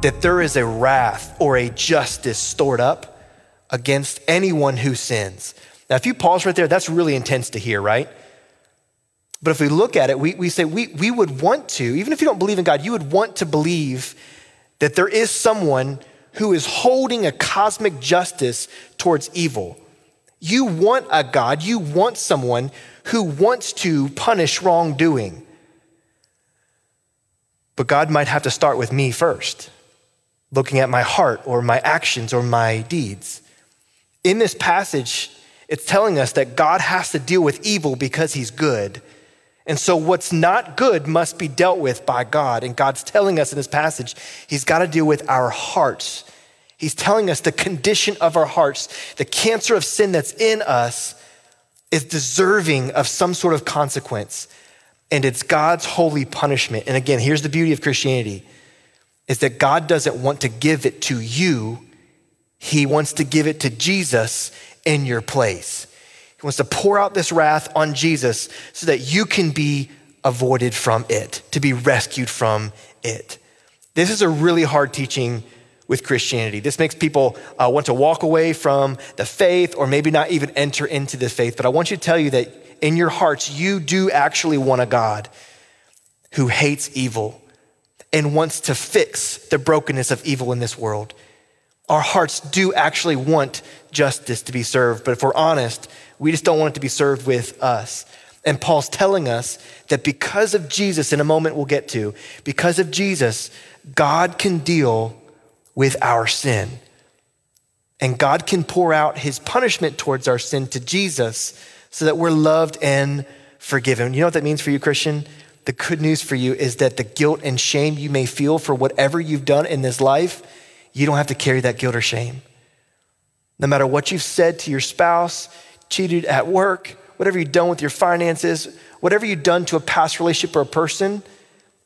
that there is a wrath or a justice stored up against anyone who sins. Now, if you pause right there, that's really intense to hear, right? But if we look at it, we, we say we, we would want to, even if you don't believe in God, you would want to believe that there is someone who is holding a cosmic justice towards evil. You want a God, you want someone who wants to punish wrongdoing. But God might have to start with me first looking at my heart or my actions or my deeds. In this passage, it's telling us that God has to deal with evil because he's good. And so, what's not good must be dealt with by God. And God's telling us in this passage, he's got to deal with our hearts. He's telling us the condition of our hearts, the cancer of sin that's in us is deserving of some sort of consequence. And it's God's holy punishment. And again, here's the beauty of Christianity is that God doesn't want to give it to you, He wants to give it to Jesus in your place. He wants to pour out this wrath on Jesus so that you can be avoided from it, to be rescued from it. This is a really hard teaching with Christianity. This makes people uh, want to walk away from the faith or maybe not even enter into the faith. But I want you to tell you that in your hearts, you do actually want a God who hates evil and wants to fix the brokenness of evil in this world. Our hearts do actually want justice to be served, but if we're honest, we just don't want it to be served with us. And Paul's telling us that because of Jesus, in a moment we'll get to, because of Jesus, God can deal with our sin. And God can pour out his punishment towards our sin to Jesus so that we're loved and forgiven. You know what that means for you, Christian? The good news for you is that the guilt and shame you may feel for whatever you've done in this life, you don't have to carry that guilt or shame. No matter what you've said to your spouse, cheated at work, whatever you've done with your finances, whatever you've done to a past relationship or a person,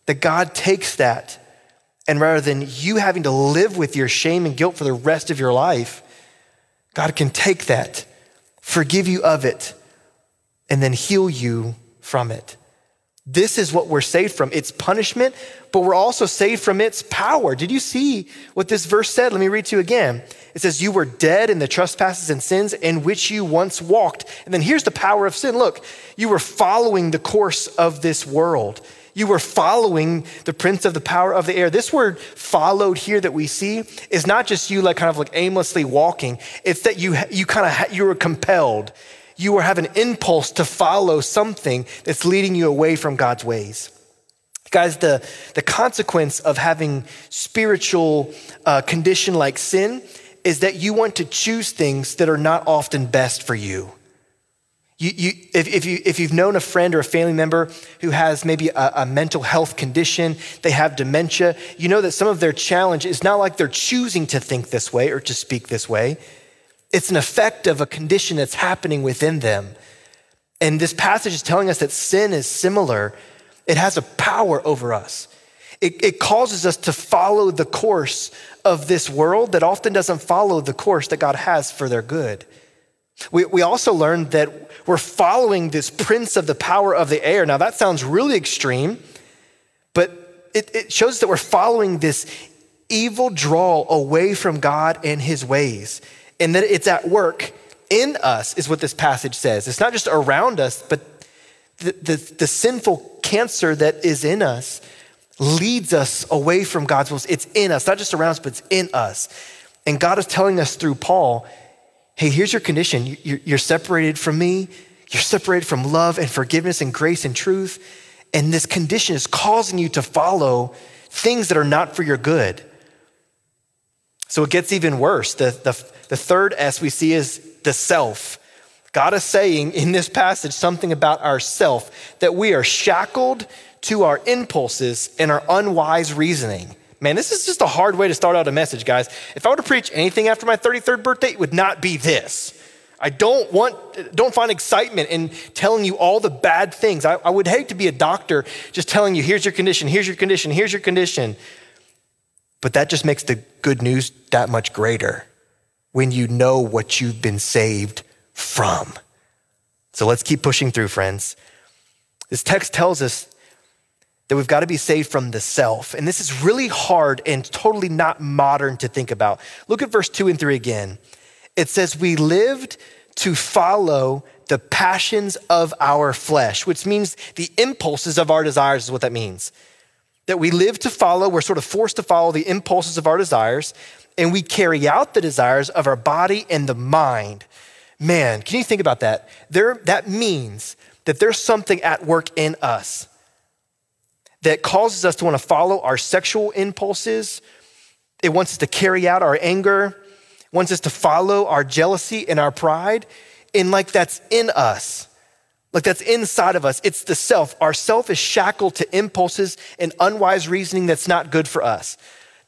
that God takes that and rather than you having to live with your shame and guilt for the rest of your life, God can take that, forgive you of it, and then heal you from it. This is what we're saved from. It's punishment, but we're also saved from its power. Did you see what this verse said? Let me read to you again. It says, You were dead in the trespasses and sins in which you once walked. And then here's the power of sin. Look, you were following the course of this world. You were following the prince of the power of the air. This word followed here that we see is not just you like kind of like aimlessly walking. It's that you, you kind of, you were compelled you will have an impulse to follow something that's leading you away from God's ways. Guys, the, the consequence of having spiritual uh, condition like sin is that you want to choose things that are not often best for you. You, you, if, if, you, if you've known a friend or a family member who has maybe a, a, mental health condition, they have dementia, you know that some of their challenge is not like they're choosing to think this way or to speak this way. It's an effect of a condition that's happening within them. And this passage is telling us that sin is similar. It has a power over us. It, it, causes us to follow the course of this world that often doesn't follow the course that God has for their good. We, we also learned that we're following this prince of the power of the air. Now, that sounds really extreme, but it, it shows that we're following this evil draw away from God and his ways and that it's at work in us, is what this passage says. It's not just around us, but the, the, the sinful cancer that is in us leads us away from God's will. It's in us, not just around us, but it's in us. And God is telling us through Paul hey, here's your condition. You're separated from me, you're separated from love and forgiveness and grace and truth. And this condition is causing you to follow things that are not for your good. So it gets even worse. The, the, the third S we see is the self. God is saying in this passage something about ourself that we are shackled to our impulses and our unwise reasoning. Man, this is just a hard way to start out a message, guys. If I were to preach anything after my 33rd birthday, it would not be this. I don't want, don't find excitement in telling you all the bad things. I, I, would hate to be a doctor just telling you, here's your condition, here's your condition, here's your condition. But that just makes the good news that much greater when you know what you've been saved from. So let's keep pushing through, friends. This text tells us that we've got to be saved from the self. And this is really hard and totally not modern to think about. Look at verse 2 and 3 again. It says, We lived to follow the passions of our flesh, which means the impulses of our desires, is what that means. That we live to follow, we're sort of forced to follow the impulses of our desires, and we carry out the desires of our body and the mind. Man, can you think about that? There, that means that there's something at work in us that causes us to want to follow our sexual impulses. It wants us to carry out our anger wants us to follow our jealousy and our pride, and like that's in us. Like that's inside of us. It's the self. Our self is shackled to impulses and unwise reasoning that's not good for us.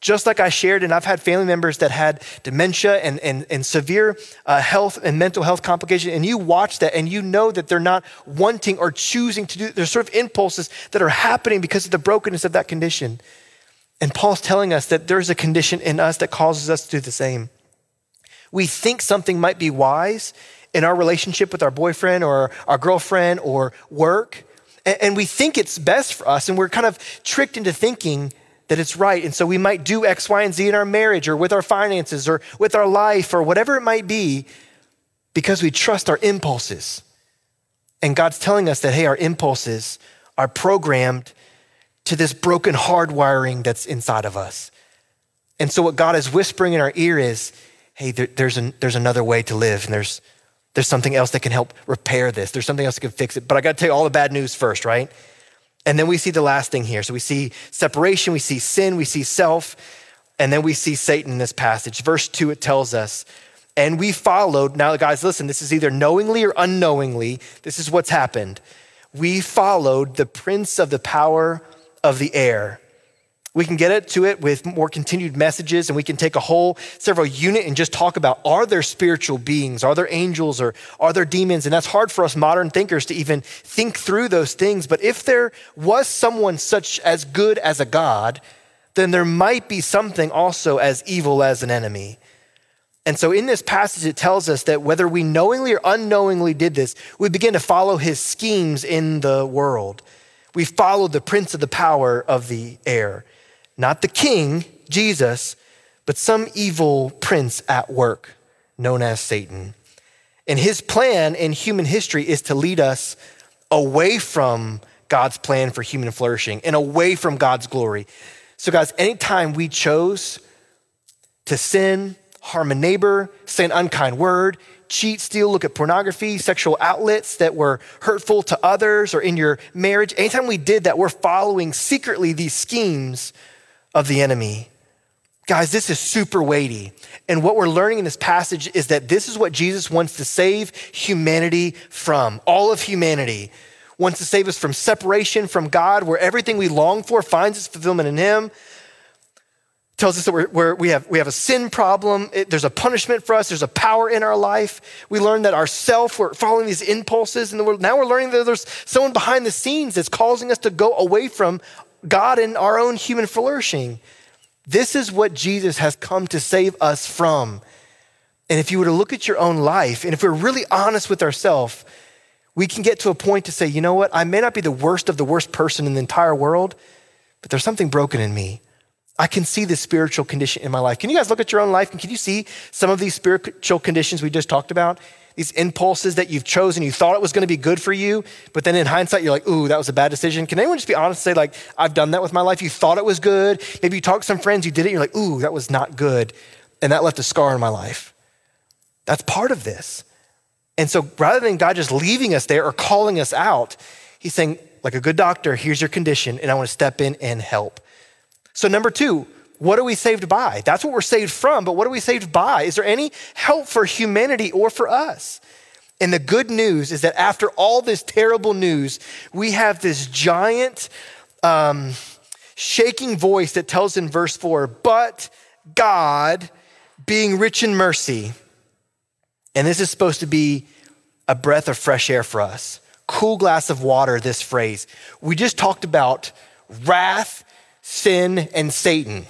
Just like I shared, and I've had family members that had dementia and, and, and severe uh, health and mental health complications, and you watch that and you know that they're not wanting or choosing to do, there's sort of impulses that are happening because of the brokenness of that condition. And Paul's telling us that there's a condition in us that causes us to do the same we think something might be wise in our relationship with our boyfriend or our girlfriend or work, and we think it's best for us, and we're kind of tricked into thinking that it's right. And so we might do X, Y, and Z in our marriage or with our finances or with our life or whatever it might be because we trust our impulses. And God's telling us that, hey, our impulses are programmed to this broken hardwiring that's inside of us. And so what God is whispering in our ear is, hey, there, there's, an, there's another way to live, and there's, there's something else that can help repair this. There's something else that can fix it. But I got to tell you all the bad news first, right? And then we see the last thing here. So we see separation, we see sin, we see self, and then we see Satan in this passage. Verse two, it tells us, and we followed. Now, guys, listen, this is either knowingly or unknowingly. This is what's happened. We followed the prince of the power of the air we can get it to it with more continued messages, and we can take a whole several unit and just talk about are there spiritual beings? Are there angels or are there demons? And that's hard for us modern thinkers to even think through those things. But if there was someone such as good as a God, then there might be something also as evil as an enemy. And so in this passage, it tells us that whether we knowingly or unknowingly did this, we begin to follow his schemes in the world. We follow the prince of the power of the air. Not the king, Jesus, but some evil prince at work known as Satan. And his plan in human history is to lead us away from God's plan for human flourishing and away from God's glory. So, guys, anytime we chose to sin, harm a neighbor, say an unkind word, cheat, steal, look at pornography, sexual outlets that were hurtful to others or in your marriage, anytime we did that, we're following secretly these schemes of the enemy. Guys, this is super weighty. And what we're learning in this passage is that this is what Jesus wants to save humanity from. All of humanity wants to save us from separation from God, where everything we long for finds its fulfillment in Him. Tells us that we're, we're, we, have, we have a sin problem. It, there's a punishment for us. There's a power in our life. We learn that ourself, we're following these impulses. And now we're learning that there's someone behind the scenes that's causing us to go away from God and our own human flourishing. This is what Jesus has come to save us from. And if you were to look at your own life, and if we're really honest with ourselves, we can get to a point to say, you know what? I may not be the worst of the worst person in the entire world, but there's something broken in me. I can see the spiritual condition in my life. Can you guys look at your own life and can you see some of these spiritual conditions we just talked about? These impulses that you've chosen, you thought it was going to be good for you, but then in hindsight, you're like, ooh, that was a bad decision. Can anyone just be honest and say, like, I've done that with my life? You thought it was good. Maybe you talked to some friends, you did it, you're like, ooh, that was not good. And that left a scar in my life. That's part of this. And so rather than God just leaving us there or calling us out, he's saying, like a good doctor, here's your condition, and I want to step in and help. So, number two, what are we saved by? That's what we're saved from, but what are we saved by? Is there any help for humanity or for us? And the good news is that after all this terrible news, we have this giant um, shaking voice that tells in verse 4 But God, being rich in mercy, and this is supposed to be a breath of fresh air for us, cool glass of water, this phrase. We just talked about wrath, sin, and Satan.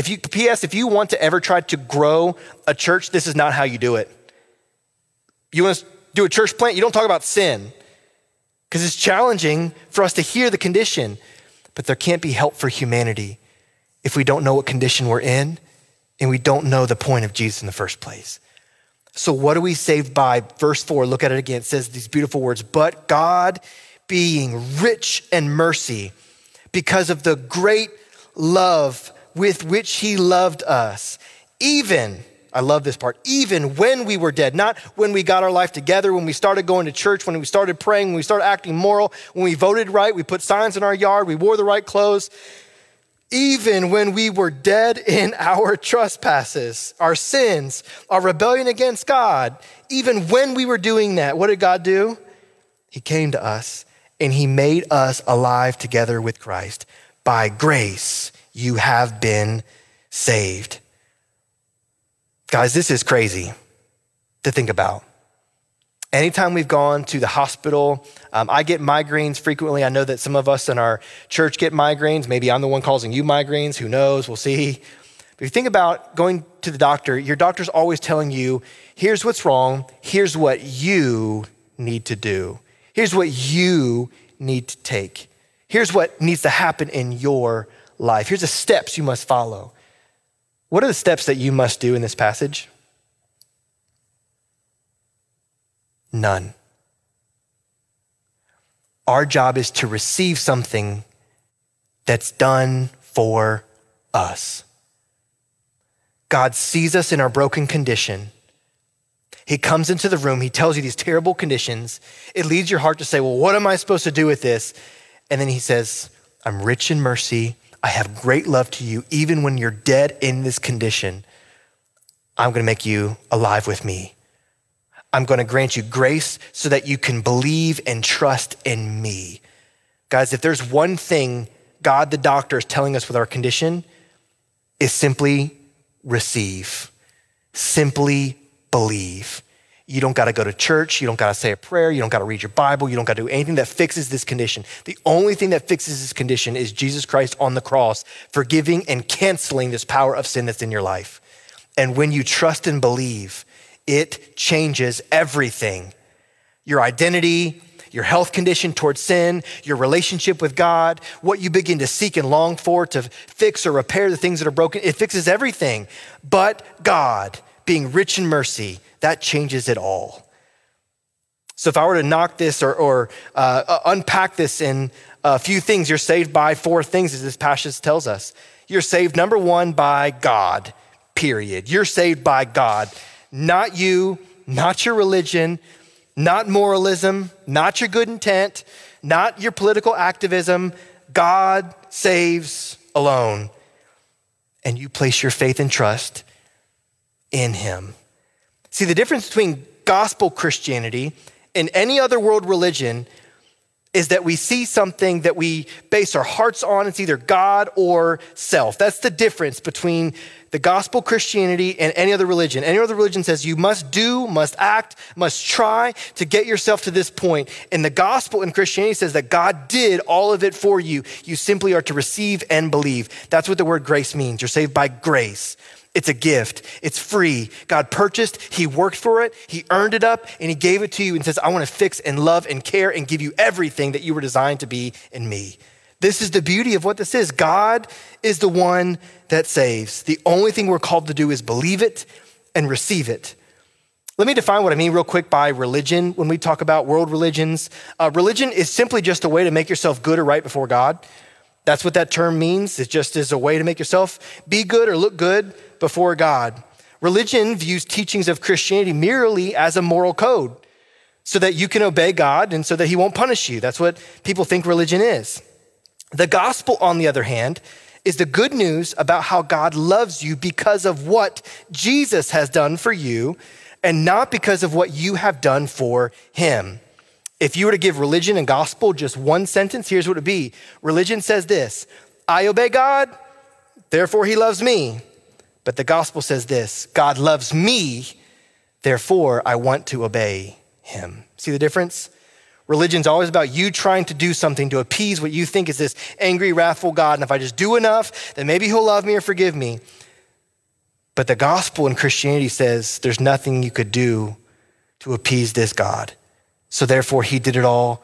If you, P.S., if you want to ever try to grow a church, this is not how you do it. You want to do a church plant, you don't talk about sin because it's challenging for us to hear the condition, but there can't be help for humanity if we don't know what condition we're in and we don't know the point of Jesus in the first place. So, what are we saved by? Verse 4, look at it again. It says these beautiful words, but God being rich in mercy because of the great love with which he loved us, even I love this part. Even when we were dead, not when we got our life together, when we started going to church, when we started praying, when we started acting moral, when we voted right, we put signs in our yard, we wore the right clothes. Even when we were dead in our trespasses, our sins, our rebellion against God, even when we were doing that, what did God do? He came to us and he made us alive together with Christ. By grace, you have been saved. Guys, this is crazy to think about. Anytime we've gone to the hospital, um, I get migraines frequently. I know that some of us in our church get migraines. Maybe I'm the one causing you migraines. Who knows? We'll see. But if you think about going to the doctor, your doctor's always telling you, here's what's wrong, here's what you need to do, here's what you need to take, here's what needs to happen in your life, here's the steps you must follow. What are the steps that you must do in this passage? None. Our job is to receive something that's done for us. God sees us in our broken condition. He comes into the room, he tells you these terrible conditions. It leads your heart to say, Well, what am I supposed to do with this? And then he says, I'm rich in mercy, I have great love to you, even when you're dead in this condition. I'm going to make you alive with me. I'm going to grant you grace so that you can believe and trust in me. Guys, if there's one thing God the doctor is telling us with our condition, is simply receive, simply believe. You don't got to go to church. You don't got to say a prayer. You don't got to read your Bible. You don't got to do anything that fixes this condition. The only thing that fixes this condition is Jesus Christ on the cross, forgiving and canceling this power of sin that's in your life. And when you trust and believe, it changes everything your identity, your health condition towards sin, your relationship with God, what you begin to seek and long for to fix or repair the things that are broken. It fixes everything. But God, being rich in mercy, that changes it all. So, if I were to knock this or, or uh, uh, unpack this in a few things, you're saved by four things, as this passage tells us. You're saved, number one, by God, period. You're saved by God, not you, not your religion, not moralism, not your good intent, not your political activism. God saves alone. And you place your faith and trust in Him. See, the difference between gospel Christianity and any other world religion is that we see something that we base our hearts on. It's either God or self. That's the difference between the gospel Christianity and any other religion. Any other religion says you must do, must act, must try to get yourself to this point. And the gospel in Christianity says that God did all of it for you. You simply are to receive and believe. That's what the word grace means. You're saved by grace. It's a gift. It's free. God purchased, He worked for it, He earned it up, and He gave it to you and says, I want to fix and love and care and give you everything that you were designed to be in me. This is the beauty of what this is. God is the one that saves. The only thing we're called to do is believe it and receive it. Let me define what I mean real quick by religion when we talk about world religions. Uh, religion is simply just a way to make yourself good or right before God. That's what that term means. It just is a way to make yourself be good or look good before God. Religion views teachings of Christianity merely as a moral code so that you can obey God and so that He won't punish you. That's what people think religion is. The gospel, on the other hand, is the good news about how God loves you because of what Jesus has done for you and not because of what you have done for Him. If you were to give religion and gospel just one sentence, here's what it would be Religion says this I obey God, therefore he loves me. But the gospel says this God loves me, therefore I want to obey him. See the difference? Religion's always about you trying to do something to appease what you think is this angry, wrathful God. And if I just do enough, then maybe he'll love me or forgive me. But the gospel in Christianity says there's nothing you could do to appease this God. So therefore, he did it all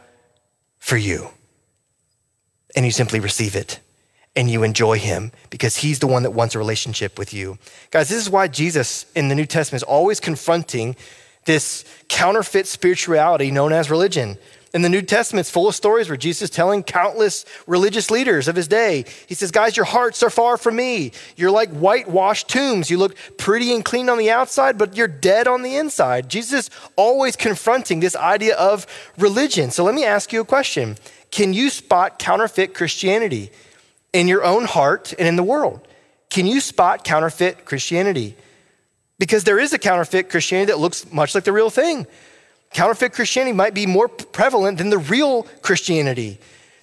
for you. And you simply receive it and you enjoy him because he's the one that wants a relationship with you. Guys, this is why Jesus in the New Testament is always confronting this counterfeit spirituality known as religion. In the New Testament, it's full of stories where Jesus is telling countless religious leaders of his day, he says, Guys, your hearts are far from me. You're like whitewashed tombs. You look pretty and clean on the outside, but you're dead on the inside. Jesus is always confronting this idea of religion. So let me ask you a question Can you spot counterfeit Christianity in your own heart and in the world? Can you spot counterfeit Christianity? Because there is a counterfeit Christianity that looks much like the real thing. Counterfeit Christianity might be more prevalent than the real Christianity.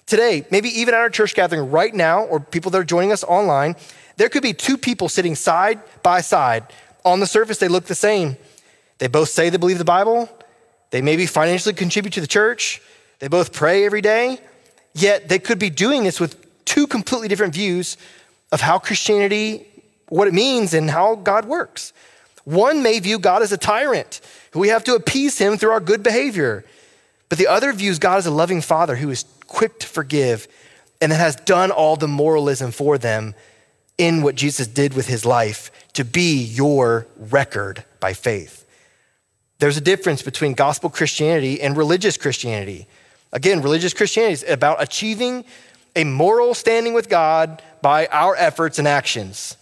Today, maybe even at our church gathering right now, or people that are joining us online, there could be two people sitting side by side. On the surface, they look the same. They both say they believe the Bible. They maybe financially contribute to the church. They both pray every day. Yet they could be doing this with two completely different views of how Christianity, what it means, and how God works. One may view God as a tyrant we have to appease him through our good behavior. But the other views God as a loving father who is quick to forgive and that has done all the moralism for them in what Jesus did with his life to be your record by faith. There's a difference between gospel Christianity and religious Christianity. Again, religious Christianity is about achieving a moral standing with God by our efforts and actions.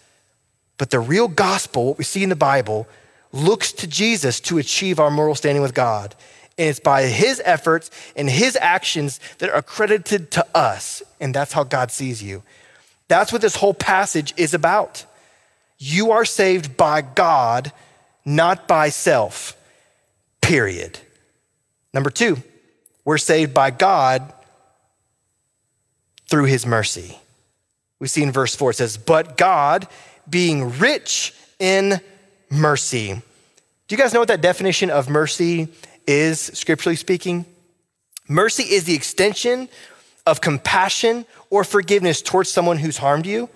But the real gospel, what we see in the Bible, looks to Jesus to achieve our moral standing with God. And it's by his efforts and his actions that are credited to us. And that's how God sees you. That's what this whole passage is about. You are saved by God, not by self, period. Number two, we're saved by God through his mercy. We see in verse four, it says, But God, being rich in mercy. Do you guys know what that definition of mercy is, scripturally speaking? Mercy is the extension of compassion or forgiveness towards someone who's harmed you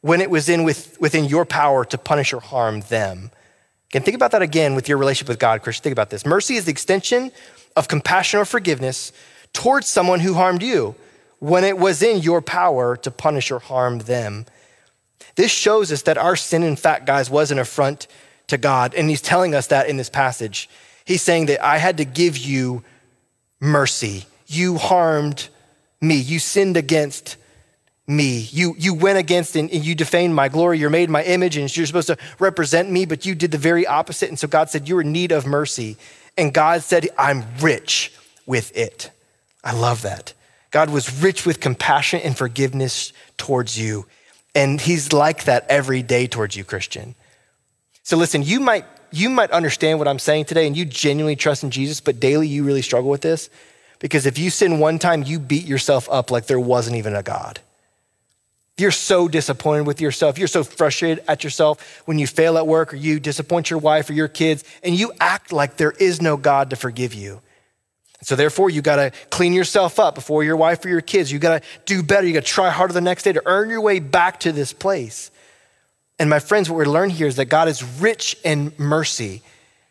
when it was in with, within your power to punish or harm them. Again, think about that again with your relationship with God, Christian. Think about this. Mercy is the extension of compassion or forgiveness towards someone who harmed you when it was in your power to punish or harm them. This shows us that our sin, in fact, guys, was an affront to God. And he's telling us that in this passage. He's saying that I had to give you mercy. You harmed me. You sinned against me. You, you went against and, you defamed my glory. You're made my image and you're supposed to represent me, but you did the very opposite. And so God said, You're in need of mercy. And God said, I'm rich with it. I love that. God was rich with compassion and forgiveness towards you. And he's like that every day towards you, Christian. So listen, you might you might understand what I'm saying today and you genuinely trust in Jesus, but daily you really struggle with this because if you sin one time, you beat yourself up like there wasn't even a God. You're so disappointed with yourself. You're so frustrated at yourself when you fail at work or you disappoint your wife or your kids, and you act like there is no God to forgive you. So therefore, you got to clean yourself up before your wife or your kids. You got to do better. You got to try harder the next day to earn your way back to this place. And my friends, what we learn here is that God is rich in mercy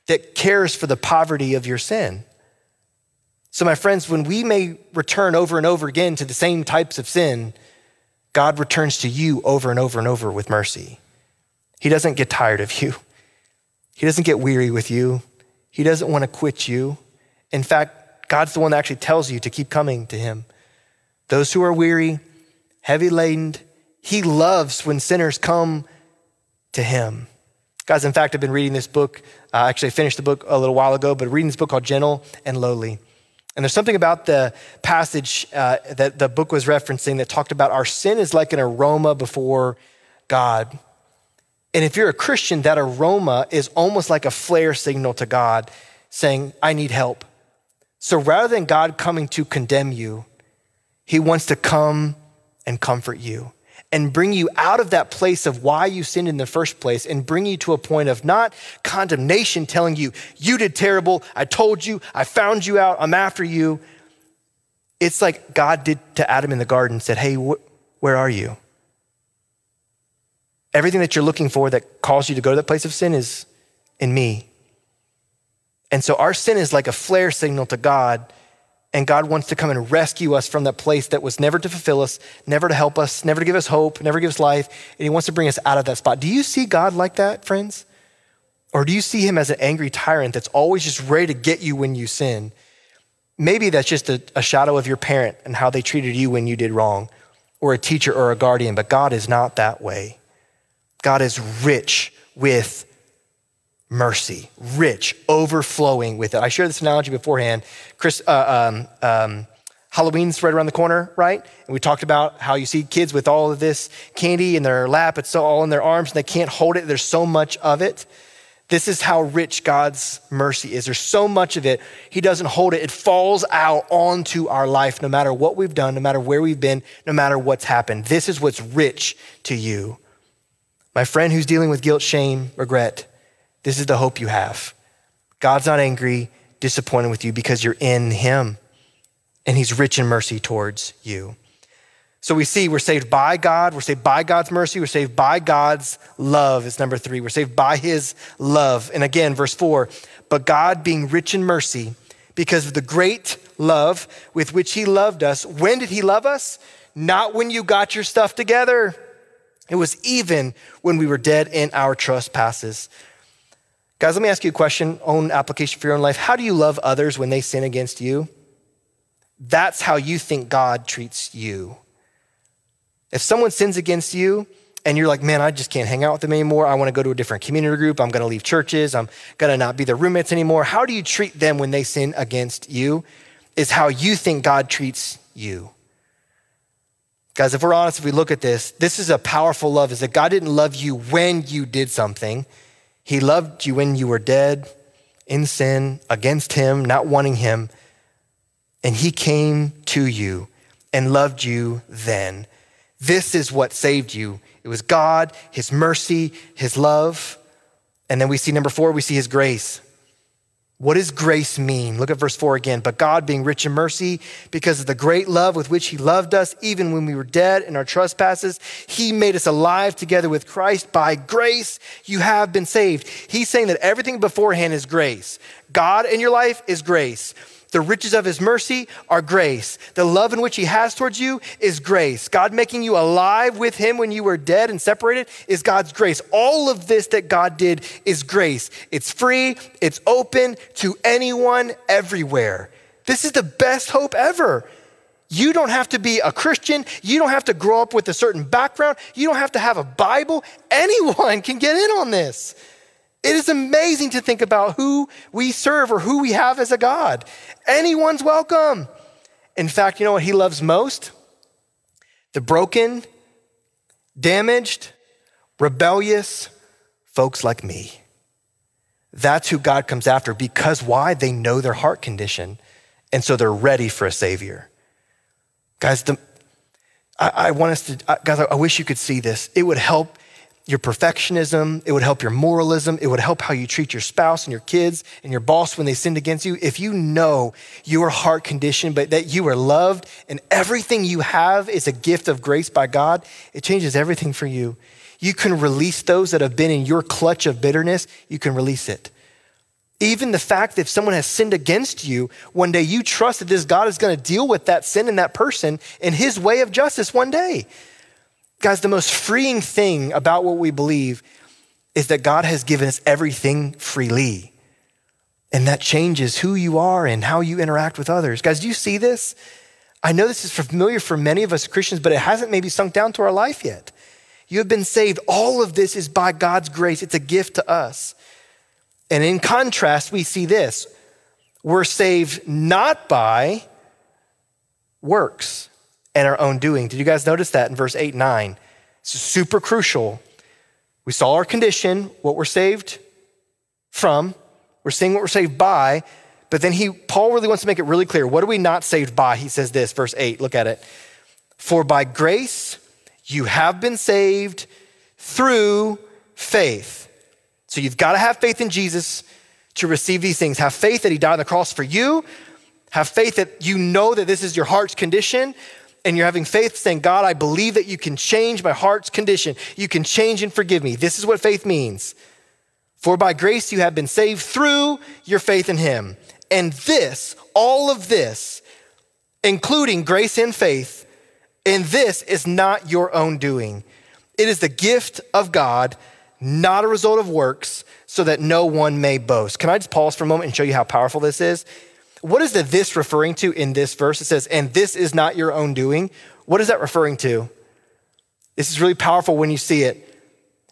that cares for the poverty of your sin. So, my friends, when we may return over and over again to the same types of sin, God returns to you over and over and over with mercy. He doesn't get tired of you, He doesn't get weary with you, He doesn't want to quit you. In fact, God's the one that actually tells you to keep coming to Him. Those who are weary, heavy laden, He loves when sinners come to him. Guys, in fact, I've been reading this book. Uh, actually, I finished the book a little while ago, but reading this book called Gentle and Lowly. And there's something about the passage uh, that the book was referencing that talked about our sin is like an aroma before God. And if you're a Christian, that aroma is almost like a flare signal to God saying, I need help. So rather than God coming to condemn you, he wants to come and comfort you. And bring you out of that place of why you sinned in the first place and bring you to a point of not condemnation, telling you, you did terrible, I told you, I found you out, I'm after you. It's like God did to Adam in the garden, said, hey, wh- where are you? Everything that you're looking for that calls you to go to that place of sin is in me. And so our sin is like a flare signal to God and God wants to come and rescue us from that place that was never to fulfill us, never to help us, never to give us hope, never give us life. And He wants to bring us out of that spot. Do you see God like that, friends? Or do you see Him as an angry tyrant that's always just ready to get you when you sin? Maybe that's just a, a shadow of your parent and how they treated you when you did wrong, or a teacher or a guardian, but God is not that way. God is rich with mercy, rich, overflowing with it. I shared this analogy beforehand. Chris, uh, um, um, Halloween's right around the corner, right? And we talked about how you see kids with all of this candy in their lap, it's all in their arms, and they can't hold it. There's so much of it. This is how rich God's mercy is. There's so much of it, He doesn't hold it. It falls out onto our life, no matter what we've done, no matter where we've been, no matter what's happened. This is what's rich to you. My friend who's dealing with guilt, shame, regret, this is the hope you have. God's not angry, disappointed with you because you're in Him and He's rich in mercy towards you. So we see we're saved by God, we're saved by God's mercy, we're saved by God's love, is number three. We're saved by His love. And again, verse four, but God being rich in mercy, because of the great love with which He loved us. When did He love us? Not when you got your stuff together. It was even when we were dead in our trespasses. Guys, let me ask you a question, own application for your own life. How do you love others when they sin against you? That's how you think God treats you. If someone sins against you and you're like, man, I just can't hang out with them anymore. I want to go to a different community group. I'm going to leave churches. I'm going to not be their roommates anymore. How do you treat them when they sin against you? Is how you think God treats you. Guys, if we're honest, if we look at this, this is a powerful love, is that God didn't love you when you did something. He loved you when you were dead in sin, against Him, not wanting Him. And He came to you and loved you then. This is what saved you. It was God, His mercy, His love. And then we see number four, we see His grace. What does grace mean? Look at verse 4 again. But God, being rich in mercy, because of the great love with which He loved us, even when we were dead in our trespasses, He made us alive together with Christ. By grace, you have been saved. He's saying that everything beforehand is grace. God in your life is grace. The riches of his mercy are grace. The love in which he has towards you is grace. God making you alive with him when you were dead and separated is God's grace. All of this that God did is grace. It's free, it's open to anyone everywhere. This is the best hope ever. You don't have to be a Christian. You don't have to grow up with a certain background. You don't have to have a Bible. Anyone can get in on this. It is amazing to think about who we serve or who we have as a God. Anyone's welcome. In fact, you know what he loves most? The broken, damaged, rebellious folks like me. That's who God comes after because why? They know their heart condition. And so they're ready for a Savior. Guys, the, I, I want us to, guys, I wish you could see this. It would help your perfectionism, it would help your moralism, it would help how you treat your spouse and your kids and your boss when they sinned against you. If you know your heart condition, but that you are loved and everything you have is a gift of grace by God, it changes everything for you. You can release those that have been in your clutch of bitterness, you can release it. Even the fact that if someone has sinned against you, one day you trust that this God is going to deal with that sin and that person in his way of justice one day. Guys, the most freeing thing about what we believe is that God has given us everything freely. And that changes who you are and how you interact with others. Guys, do you see this? I know this is familiar for many of us Christians, but it hasn't maybe sunk down to our life yet. You have been saved. All of this is by God's grace, it's a gift to us. And in contrast, we see this we're saved not by works and our own doing. Did you guys notice that in verse 8 and 9? It's super crucial. We saw our condition, what we're saved from. We're seeing what we're saved by. But then he, Paul really wants to make it really clear. What are we not saved by? He says this, verse 8, look at it. For by grace You have been saved through faith. So you've got to have faith in Jesus to receive these things. Have faith that he died on the cross for you. Have faith that you know that this is your heart's condition. And you're having faith saying, God, I believe that you can change my heart's condition. You can change and forgive me. This is what faith means. For by grace you have been saved through your faith in him. And this, all of this, including grace and faith, and this is not your own doing. It is the gift of God, not a result of works, so that no one may boast. Can I just pause for a moment and show you how powerful this is? What is the this referring to in this verse? It says, and this is not your own doing. What is that referring to? This is really powerful when you see it.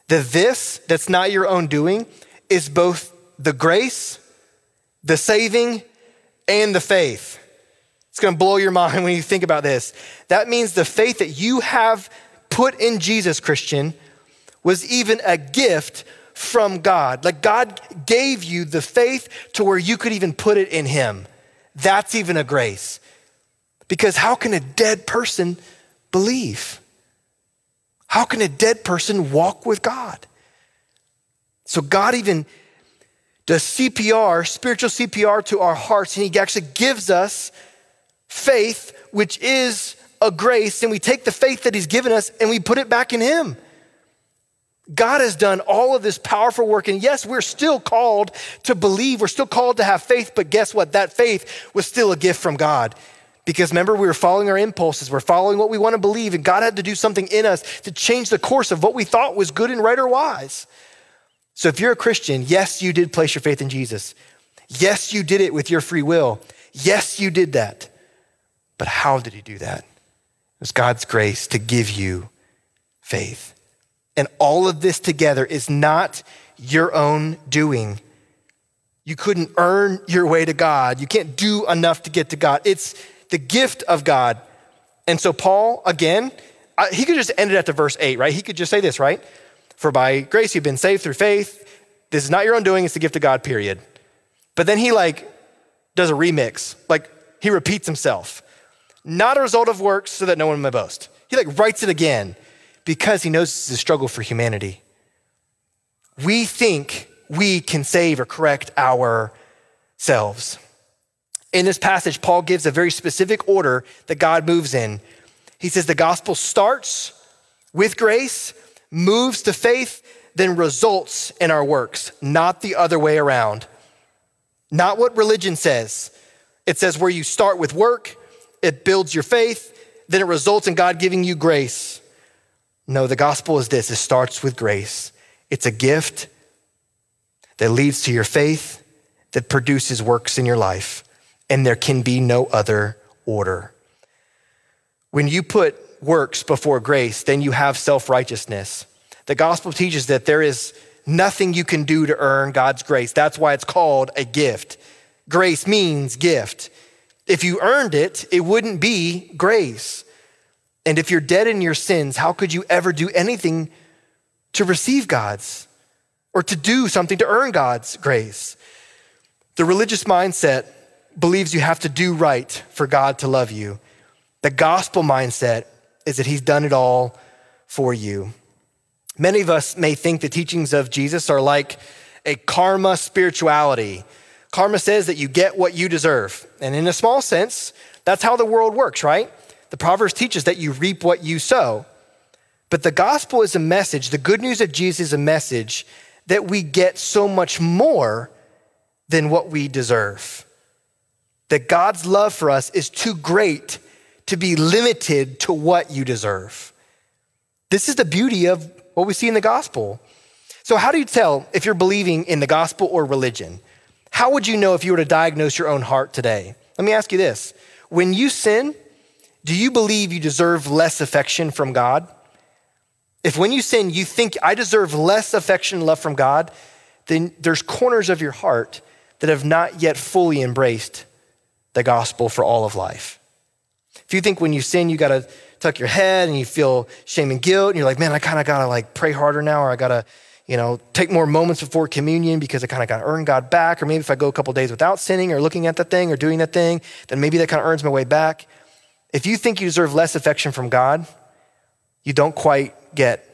The this that's not your own doing is both the grace, the saving, and the faith. It's gonna blow your mind when you think about this. That means the faith that you have put in Jesus, Christian, was even a gift from God. Like God gave you the faith to where you could even put it in Him. That's even a grace. Because how can a dead person believe? How can a dead person walk with God? So God even does CPR, spiritual CPR to our hearts, and He actually gives us faith, which is a grace, and we take the faith that He's given us and we put it back in Him. God has done all of this powerful work. And yes, we're still called to believe. We're still called to have faith. But guess what? That faith was still a gift from God. Because remember, we were following our impulses. We're following what we want to believe. And God had to do something in us to change the course of what we thought was good and right or wise. So if you're a Christian, yes, you did place your faith in Jesus. Yes, you did it with your free will. Yes, you did that. But how did He do that? It was God's grace to give you faith. And all of this together is not your own doing. You couldn't earn your way to God. You can't do enough to get to God. It's the gift of God. And so, Paul, again, uh, he could just end it at the verse eight, right? He could just say this, right? For by grace you've been saved through faith. This is not your own doing, it's the gift of God, period. But then he like does a remix, like he repeats himself. Not a result of works so that no one may boast. He like writes it again because he knows this is a struggle for humanity. We think we can save or correct ourselves. In this passage, Paul gives a very specific order that God moves in. He says the gospel starts with grace, moves to faith, then results in our works, not the other way around. Not what religion says. It says where you start with work, it builds your faith, then it results in God giving you grace. No, the gospel is this it starts with grace. It's a gift that leads to your faith, that produces works in your life, and there can be no other order. When you put works before grace, then you have self righteousness. The gospel teaches that there is nothing you can do to earn God's grace. That's why it's called a gift. Grace means gift. If you earned it, it wouldn't be grace. And if you're dead in your sins, how could you ever do anything to receive God's or to do something to earn God's grace? The religious mindset believes you have to do right for God to love you. The gospel mindset is that he's done it all for you. Many of us may think the teachings of Jesus are like a karma spirituality. Karma says that you get what you deserve. And in a small sense, that's how the world works, right? The Proverbs teaches that you reap what you sow. But the gospel is a message, the good news of Jesus is a message that we get so much more than what we deserve. That God's love for us is too great to be limited to what you deserve. This is the beauty of what we see in the gospel. So, how do you tell if you're believing in the gospel or religion? How would you know if you were to diagnose your own heart today? Let me ask you this when you sin, do you believe you deserve less affection from God? If when you sin, you think I deserve less affection and love from God, then there's corners of your heart that have not yet fully embraced the gospel for all of life. If you think when you sin, you got to tuck your head and you feel shame and guilt, and you're like, man, I kind of got to like pray harder now, or I got to, you know, take more moments before communion because I kind of got to earn God back, or maybe if I go a couple days without sinning or looking at the thing or doing that thing, then maybe that kind of earns my way back. If you think you deserve less affection from God, you don't quite get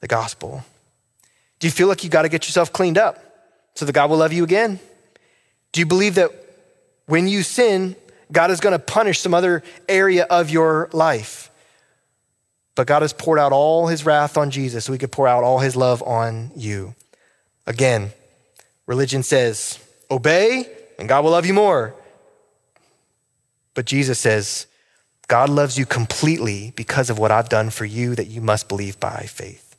the gospel? Do you feel like you got to get yourself cleaned up so that God will love you again? Do you believe that when you sin, God is going to punish some other area of your life? But God has poured out all his wrath on Jesus so he could pour out all his love on you. Again, religion says, obey and God will love you more. But Jesus says, God loves you completely because of what I've done for you that you must believe by faith.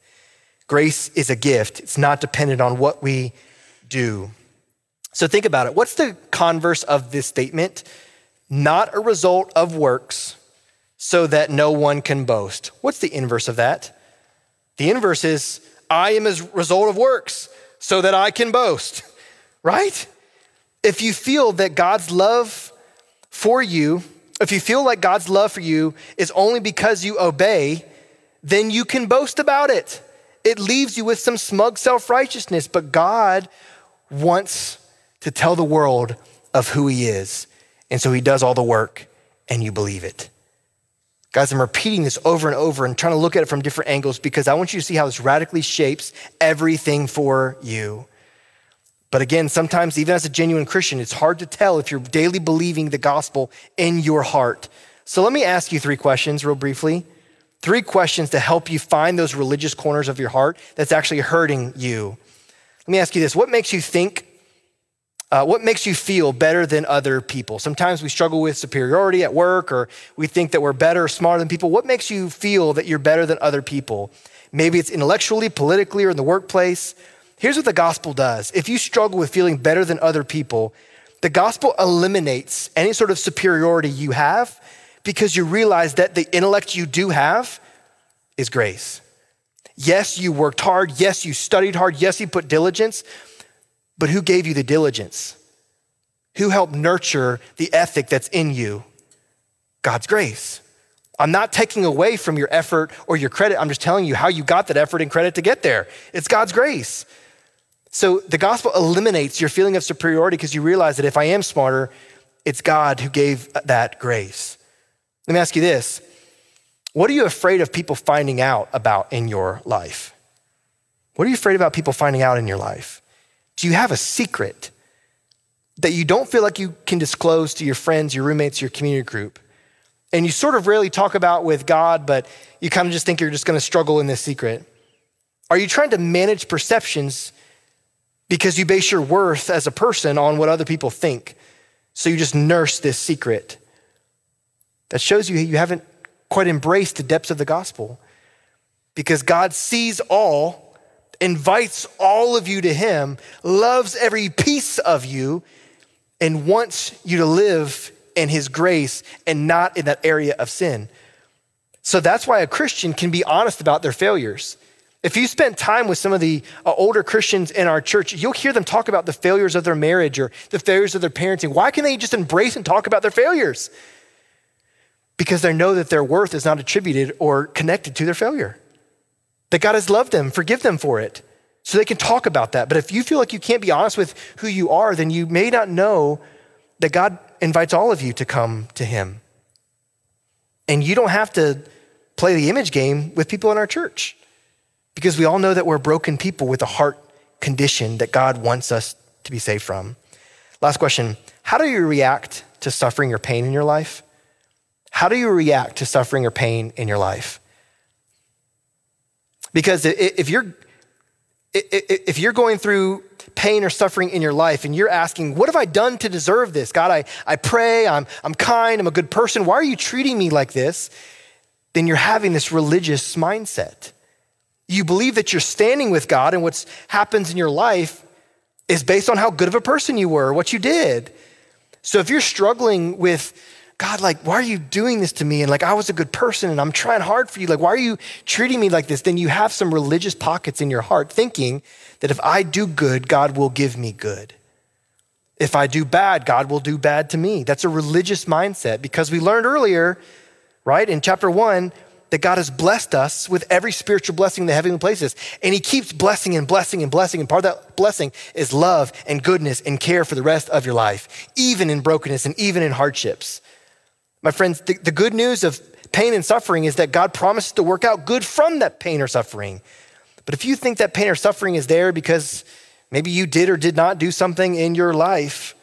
Grace is a gift, it's not dependent on what we do. So think about it. What's the converse of this statement? Not a result of works, so that no one can boast. What's the inverse of that? The inverse is, I am a result of works, so that I can boast, right? If you feel that God's love for you, if you feel like God's love for you is only because you obey, then you can boast about it. It leaves you with some smug self righteousness, but God wants to tell the world of who He is. And so He does all the work, and you believe it. Guys, I'm repeating this over and over and trying to look at it from different angles because I want you to see how this radically shapes everything for you. But again, sometimes, even as a genuine Christian, it's hard to tell if you're daily believing the gospel in your heart. So let me ask you three questions, real briefly. Three questions to help you find those religious corners of your heart that's actually hurting you. Let me ask you this What makes you think, uh, what makes you feel better than other people? Sometimes we struggle with superiority at work or we think that we're better or smarter than people. What makes you feel that you're better than other people? Maybe it's intellectually, politically, or in the workplace. Here's what the gospel does if you struggle with feeling better than other people, the gospel eliminates any sort of superiority you have because you realize that the intellect you do have is grace. Yes, you worked hard. Yes, you studied hard. Yes, you put diligence. But who gave you the diligence? Who helped nurture the ethic that's in you? God's grace. I'm not taking away from your effort or your credit. I'm just telling you how you got that effort and credit to get there. It's God's grace. So the gospel eliminates your feeling of superiority because you realize that if I am smarter, it's God who gave uh, that grace. Let me ask you this What are you afraid of people finding out about in your life? What are you afraid about people finding out in your life? Do you have a secret that you don't feel like you can disclose to your friends, your roommates, your community group? And you sort of rarely talk about with God, but you kind of just think you're just going to struggle in this secret. Are you trying to manage perceptions because you base your worth as a person on what other people think? So you just nurse this secret. That shows you you haven't quite embraced the depths of the gospel because God sees all, invites all of you to Him, loves every piece of you, and wants you to live in His grace and not in that area of sin. So that's why a Christian can be honest about their failures. If you spend time with some of the uh, older Christians in our church, you'll hear them talk about the failures of their marriage or the failures of their parenting. Why can they just embrace and talk about their failures? because they know that their worth is not attributed or connected to their failure. That God has loved them, forgive them for it. So they can talk about that. But if you feel like you can't be honest with who you are, then you may not know that God invites all of you to come to Him. And you don't have to play the image game with people in our church because we all know that we're broken people with a heart condition that God wants us to be saved from. Last question How do you react to suffering or pain in your life? How do you react to suffering or pain in your life? Because if you're if you're going through pain or suffering in your life and you're asking, what have I done to deserve this? God, I, I pray, I'm, I'm kind, I'm a good person. Why are you treating me like this? Then you're having this religious mindset. You believe that you're standing with God and what happens in your life is based on how good of a person you were, what you did. So if you're struggling with God, like, why are you doing this to me? And like, I was a good person and I'm trying hard for you. Like, why are you treating me like this? Then you have some religious pockets in your heart thinking that if I do good, God will give me good. If I do bad, God will do bad to me. That's a religious mindset because we learned earlier, right, in chapter one, that God has blessed us with every spiritual blessing in the heavenly places. And He keeps blessing and blessing and blessing. And part of that blessing is love and goodness and care for the rest of your life, even in brokenness and even in hardships. My friends, the, the good news of pain and suffering is that God promises to work out good from that pain or suffering. But if you think that pain or suffering is there because maybe you did or did not do something in your life,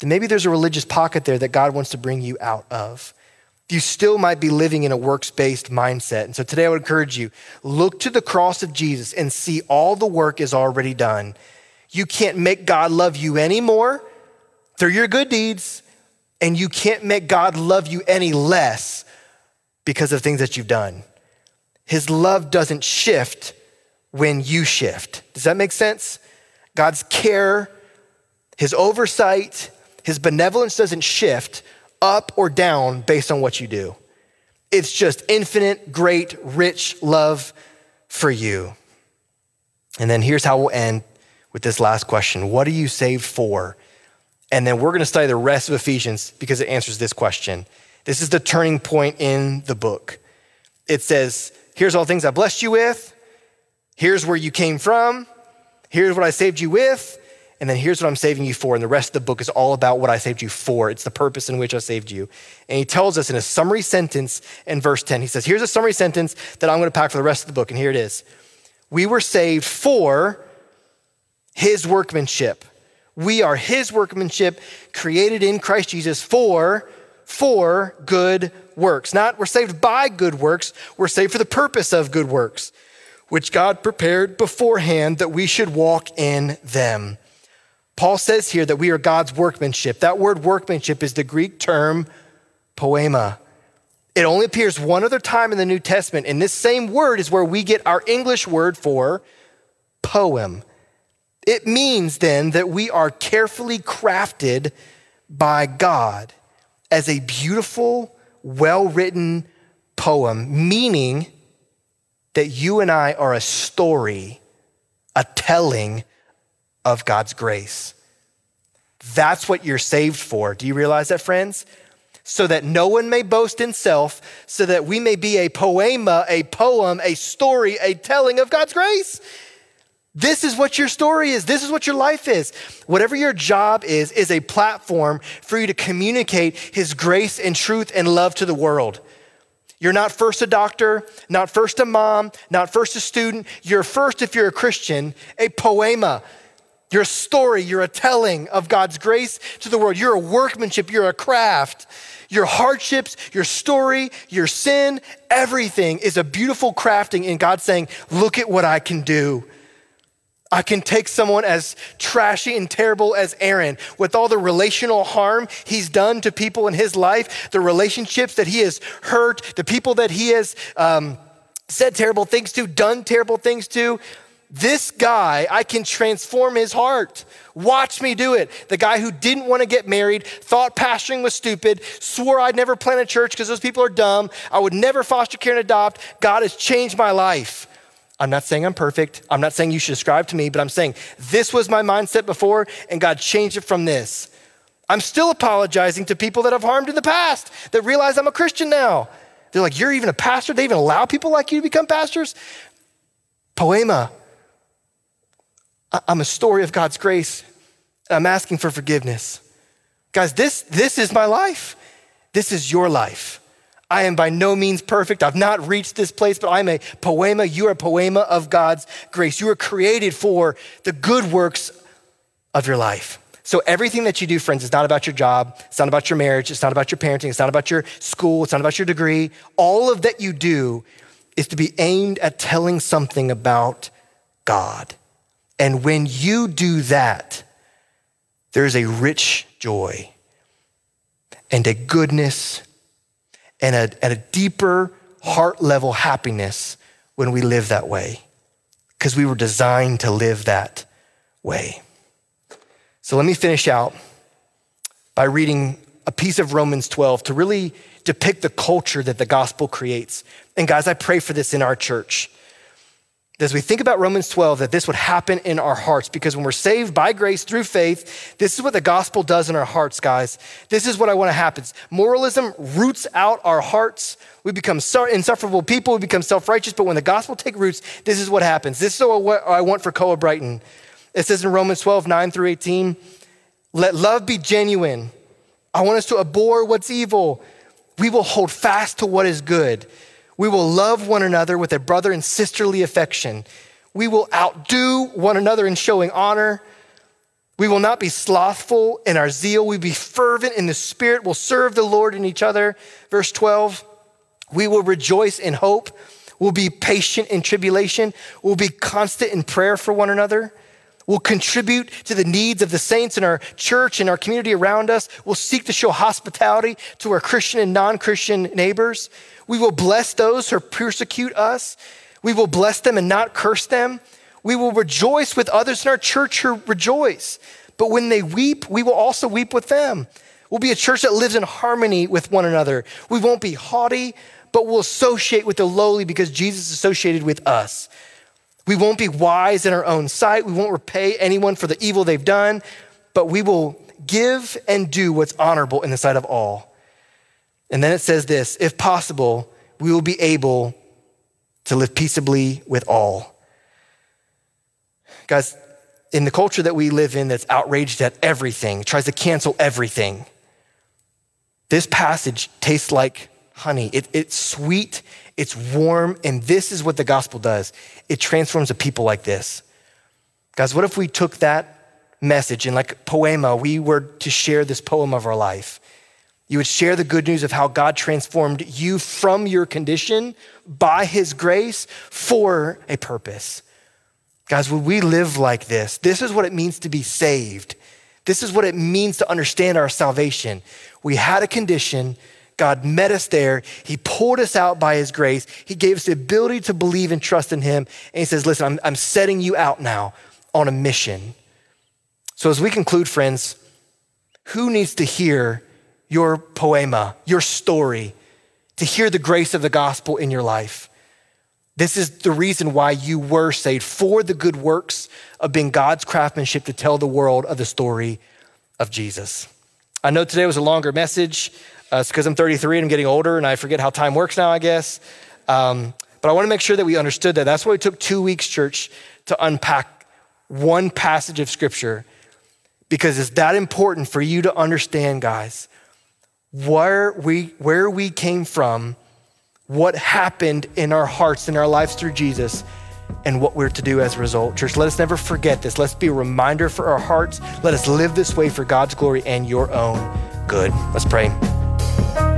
then maybe there's a religious pocket there that God wants to bring you out of. You still might be living in a works based mindset. And so today I would encourage you look to the cross of Jesus and see all the work is already done. You can't make God love you anymore through your good deeds, and you can't make God love you any less because of things that you've done. His love doesn't shift when you shift. Does that make sense? God's care, his oversight, his benevolence doesn't shift up or down based on what you do. It's just infinite, great, rich love for you. And then here's how we'll end with this last question What are you saved for? And then we're going to study the rest of Ephesians because it answers this question. This is the turning point in the book. It says, Here's all things I blessed you with. Here's where you came from. Here's what I saved you with. And then here's what I'm saving you for. And the rest of the book is all about what I saved you for. It's the purpose in which I saved you. And he tells us in a summary sentence in verse 10, he says, Here's a summary sentence that I'm going to pack for the rest of the book. And here it is We were saved for his workmanship. We are his workmanship created in Christ Jesus for for good works. Not we're saved by good works, we're saved for the purpose of good works, which God prepared beforehand that we should walk in them. Paul says here that we are God's workmanship. That word workmanship is the Greek term poema. It only appears one other time in the New Testament, and this same word is where we get our English word for poem. It means then that we are carefully crafted by God as a beautiful, well written poem, meaning that you and I are a story, a telling of God's grace. That's what you're saved for. Do you realize that, friends? So that no one may boast in self, so that we may be a poema, a poem, a story, a telling of God's grace. This is what your story is. This is what your life is. Whatever your job is, is a platform for you to communicate His grace and truth and love to the world. You're not first a doctor, not first a mom, not first a student. You're first, if you're a Christian, a poema, you're a story, you're a telling of God's grace to the world. You're a workmanship, you're a craft. Your hardships, your story, your sin, everything is a beautiful crafting in God saying, Look at what I can do. I can take someone as trashy and terrible as Aaron with all the relational harm he's done to people in his life, the relationships that he has hurt, the people that he has um, said terrible things to, done terrible things to. This guy, I can transform his heart. Watch me do it. The guy who didn't want to get married, thought pastoring was stupid, swore I'd never plant a church because those people are dumb. I would never foster care and adopt. God has changed my life. I'm not saying I'm perfect. I'm not saying you should ascribe to me, but I'm saying this was my mindset before, and God changed it from this. I'm still apologizing to people that I've harmed in the past that realize I'm a Christian now. They're like, You're even a pastor? They even allow people like you to become pastors? Poema, I'm a story of God's grace. I'm asking for forgiveness. Guys, this, this is my life. This is your life. I am by no means perfect. I've not reached this place, but I'm a poema. You are a poema of God's grace. You are created for the good works of your life. So everything that you do, friends, is not about your job. It's not about your marriage. It's not about your parenting. It's not about your school. It's not about your degree. All of that you do is to be aimed at telling something about God. And when you do that, there's a rich joy and a goodness and a, and a deeper heart level happiness when we live that way because we were designed to live that way. So let me finish out by reading a piece of Romans 12 to really depict the culture that the gospel creates. And guys, I pray for this in our church as we think about Romans 12, that this would happen in our hearts because when we're saved by grace through faith, this is what the gospel does in our hearts, guys. This is what I want to happen. Moralism roots out our hearts. We become insufferable people, we become self righteous, but when the gospel takes roots, this is what happens. This is what I want for Koa Brighton. It says in Romans 12, 9 through 18, let love be genuine. I want us to abhor what's evil. We will hold fast to what is good. We will love one another with a brother and sisterly affection. We will outdo one another in showing honor. We will not be slothful in our zeal. We will be fervent in the spirit. We'll serve the Lord in each other. Verse 12, we will rejoice in hope. We'll be patient in tribulation. We'll be constant in prayer for one another. We'll contribute to the needs of the saints in our church and our community around us. We'll seek to show hospitality to our Christian and non Christian neighbors. We will bless those who persecute us. We will bless them and not curse them. We will rejoice with others in our church who rejoice. But when they weep, we will also weep with them. We'll be a church that lives in harmony with one another. We won't be haughty, but we'll associate with the lowly because Jesus associated with us. We won't be wise in our own sight. We won't repay anyone for the evil they've done, but we will give and do what's honorable in the sight of all. And then it says this if possible, we will be able to live peaceably with all. Guys, in the culture that we live in that's outraged at everything, tries to cancel everything, this passage tastes like honey. It, it's sweet, it's warm, and this is what the gospel does it transforms a people like this. Guys, what if we took that message and, like poema, we were to share this poem of our life? You would share the good news of how God transformed you from your condition by his grace for a purpose. Guys, would we live like this? This is what it means to be saved. This is what it means to understand our salvation. We had a condition, God met us there. He pulled us out by His grace. He gave us the ability to believe and trust in Him. And He says, Listen, I'm, I'm setting you out now on a mission. So, as we conclude, friends, who needs to hear your poema, your story, to hear the grace of the gospel in your life? This is the reason why you were saved for the good works of being God's craftsmanship to tell the world of the story of Jesus. I know today was a longer message. Uh, it's because I'm 33 and I'm getting older and I forget how time works now, I guess. Um, but I want to make sure that we understood that. That's why it took two weeks, church, to unpack one passage of scripture because it's that important for you to understand, guys, where we, where we came from, what happened in our hearts, in our lives through Jesus, and what we're to do as a result. Church, let us never forget this. Let's be a reminder for our hearts. Let us live this way for God's glory and your own good. Let's pray. You.